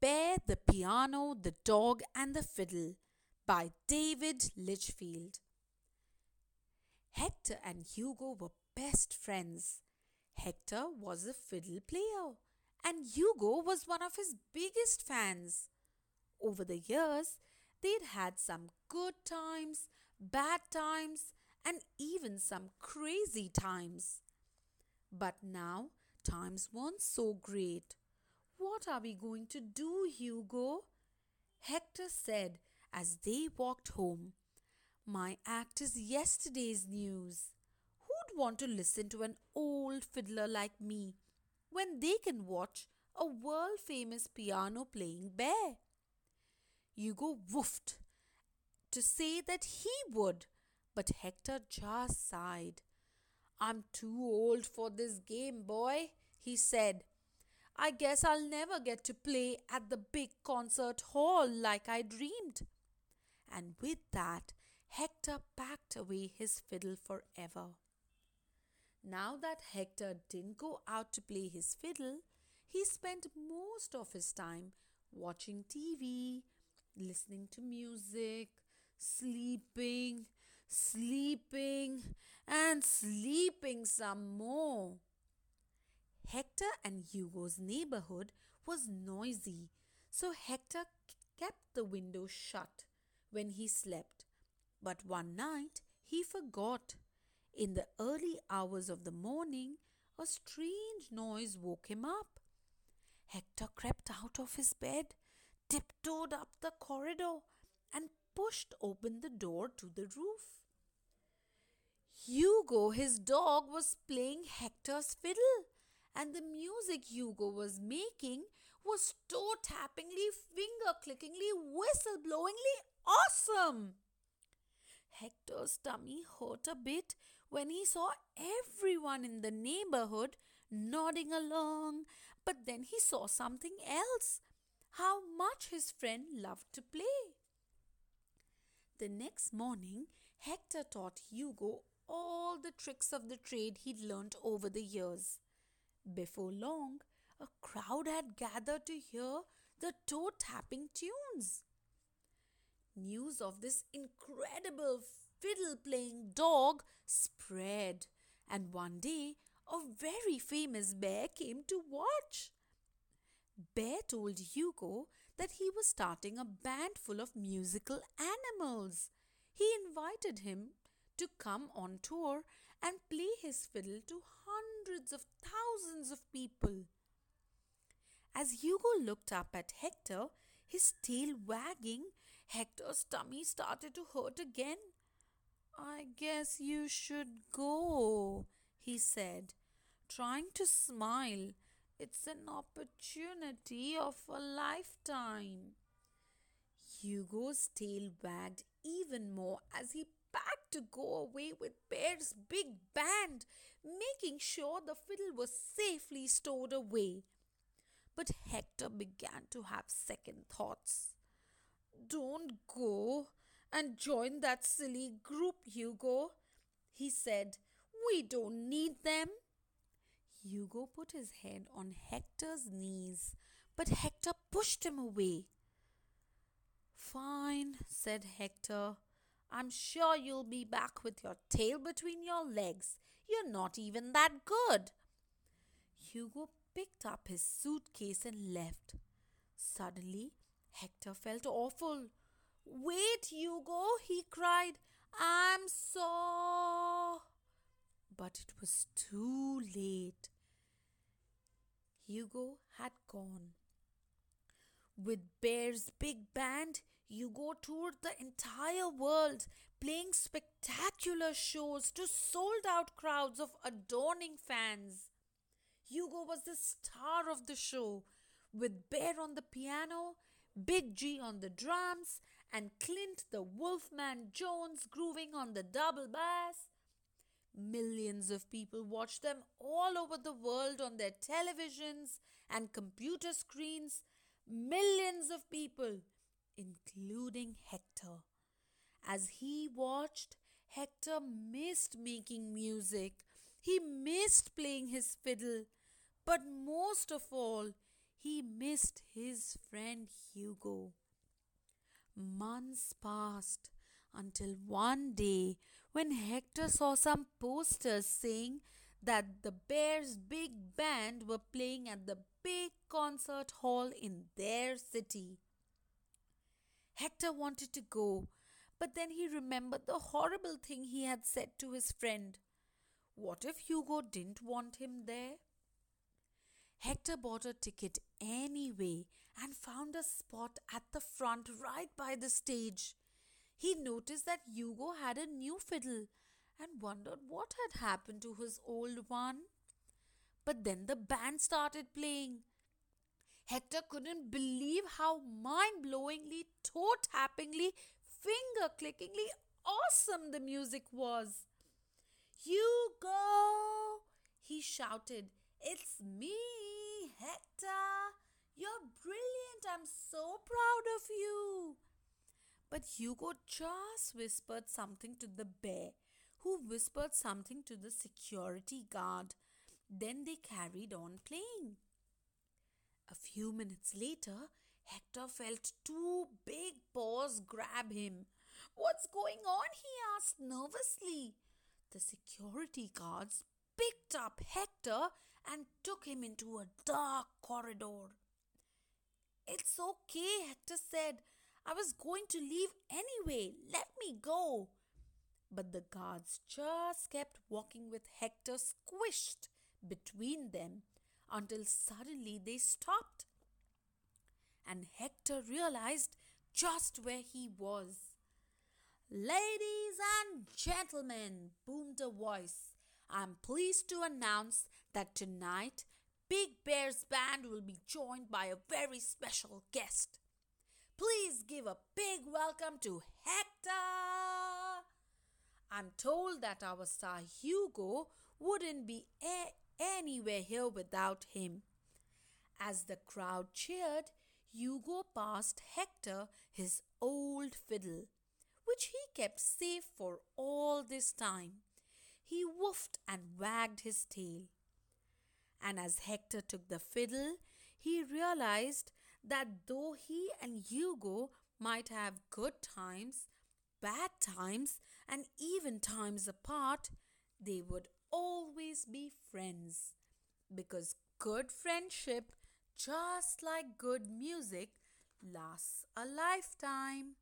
Bear, the Piano, the Dog, and the Fiddle by David Litchfield. Hector and Hugo were best friends. Hector was a fiddle player, and Hugo was one of his biggest fans. Over the years, they'd had some good times, bad times, and even some crazy times. But now, times weren't so great. What are we going to do, Hugo? Hector said as they walked home. My act is yesterday's news. Who'd want to listen to an old fiddler like me when they can watch a world famous piano playing bear? Hugo woofed to say that he would, but Hector just sighed. I'm too old for this game, boy, he said. I guess I'll never get to play at the big concert hall like I dreamed. And with that, Hector packed away his fiddle forever. Now that Hector didn't go out to play his fiddle, he spent most of his time watching TV, listening to music, sleeping, sleeping, and sleeping some more. Hector and Hugo's neighborhood was noisy, so Hector kept the window shut when he slept. But one night he forgot. In the early hours of the morning, a strange noise woke him up. Hector crept out of his bed, tiptoed up the corridor, and pushed open the door to the roof. Hugo, his dog, was playing Hector's fiddle, and the music Hugo was making was toe tappingly, finger clickingly, whistle blowingly awesome. Hector's tummy hurt a bit when he saw everyone in the neighborhood nodding along, but then he saw something else how much his friend loved to play. The next morning, Hector taught Hugo all the tricks of the trade he'd learnt over the years. Before long, a crowd had gathered to hear the toe tapping tunes. News of this incredible fiddle playing dog spread, and one day a very famous bear came to watch. Bear told Hugo that he was starting a band full of musical animals. He invited him to come on tour and play his fiddle to hundreds of thousands of people. As Hugo looked up at Hector, his tail wagging, Hector's tummy started to hurt again. I guess you should go, he said, trying to smile. It's an opportunity of a lifetime. Hugo's tail wagged even more as he packed to go away with Bear's big band, making sure the fiddle was safely stowed away. But Hector began to have second thoughts. Don't go and join that silly group, Hugo, he said. We don't need them. Hugo put his head on Hector's knees, but Hector pushed him away. Fine, said Hector. I'm sure you'll be back with your tail between your legs. You're not even that good. Hugo picked up his suitcase and left. Suddenly, Hector felt awful. Wait, Hugo, he cried. I'm so. But it was too late. Hugo had gone. With Bear's big band, Hugo toured the entire world, playing spectacular shows to sold out crowds of adoring fans. Hugo was the star of the show, with Bear on the piano, Big G on the drums, and Clint the Wolfman Jones grooving on the double bass. Millions of people watched them all over the world on their televisions and computer screens. Millions of people, including Hector. As he watched, Hector missed making music. He missed playing his fiddle. But most of all, he missed his friend Hugo. Months passed until one day when Hector saw some posters saying that the Bears' big band were playing at the big concert hall in their city. Hector wanted to go, but then he remembered the horrible thing he had said to his friend. What if Hugo didn't want him there? Hector bought a ticket anyway and found a spot at the front right by the stage. He noticed that Hugo had a new fiddle and wondered what had happened to his old one. But then the band started playing. Hector couldn't believe how mind blowingly, toe tappingly, finger clickingly awesome the music was. Hugo! He shouted. It's me, Hector. You're brilliant. I'm so proud of you. But Hugo just whispered something to the bear, who whispered something to the security guard. Then they carried on playing. A few minutes later, Hector felt two big paws grab him. What's going on? he asked nervously. The security guards picked up Hector and took him into a dark corridor. It's okay, Hector said. I was going to leave anyway. Let me go. But the guards just kept walking with Hector squished between them until suddenly they stopped. And Hector realized just where he was. Ladies and gentlemen, boomed a voice. I'm pleased to announce that tonight Big Bear's band will be joined by a very special guest. Please give a big welcome to Hector. I'm told that our star Hugo wouldn't be a- anywhere here without him. As the crowd cheered, Hugo passed Hector his old fiddle, which he kept safe for all this time. He woofed and wagged his tail. And as Hector took the fiddle, he realized that though he and Hugo might have good times, bad times, and even times apart, they would always be friends. Because good friendship, just like good music, lasts a lifetime.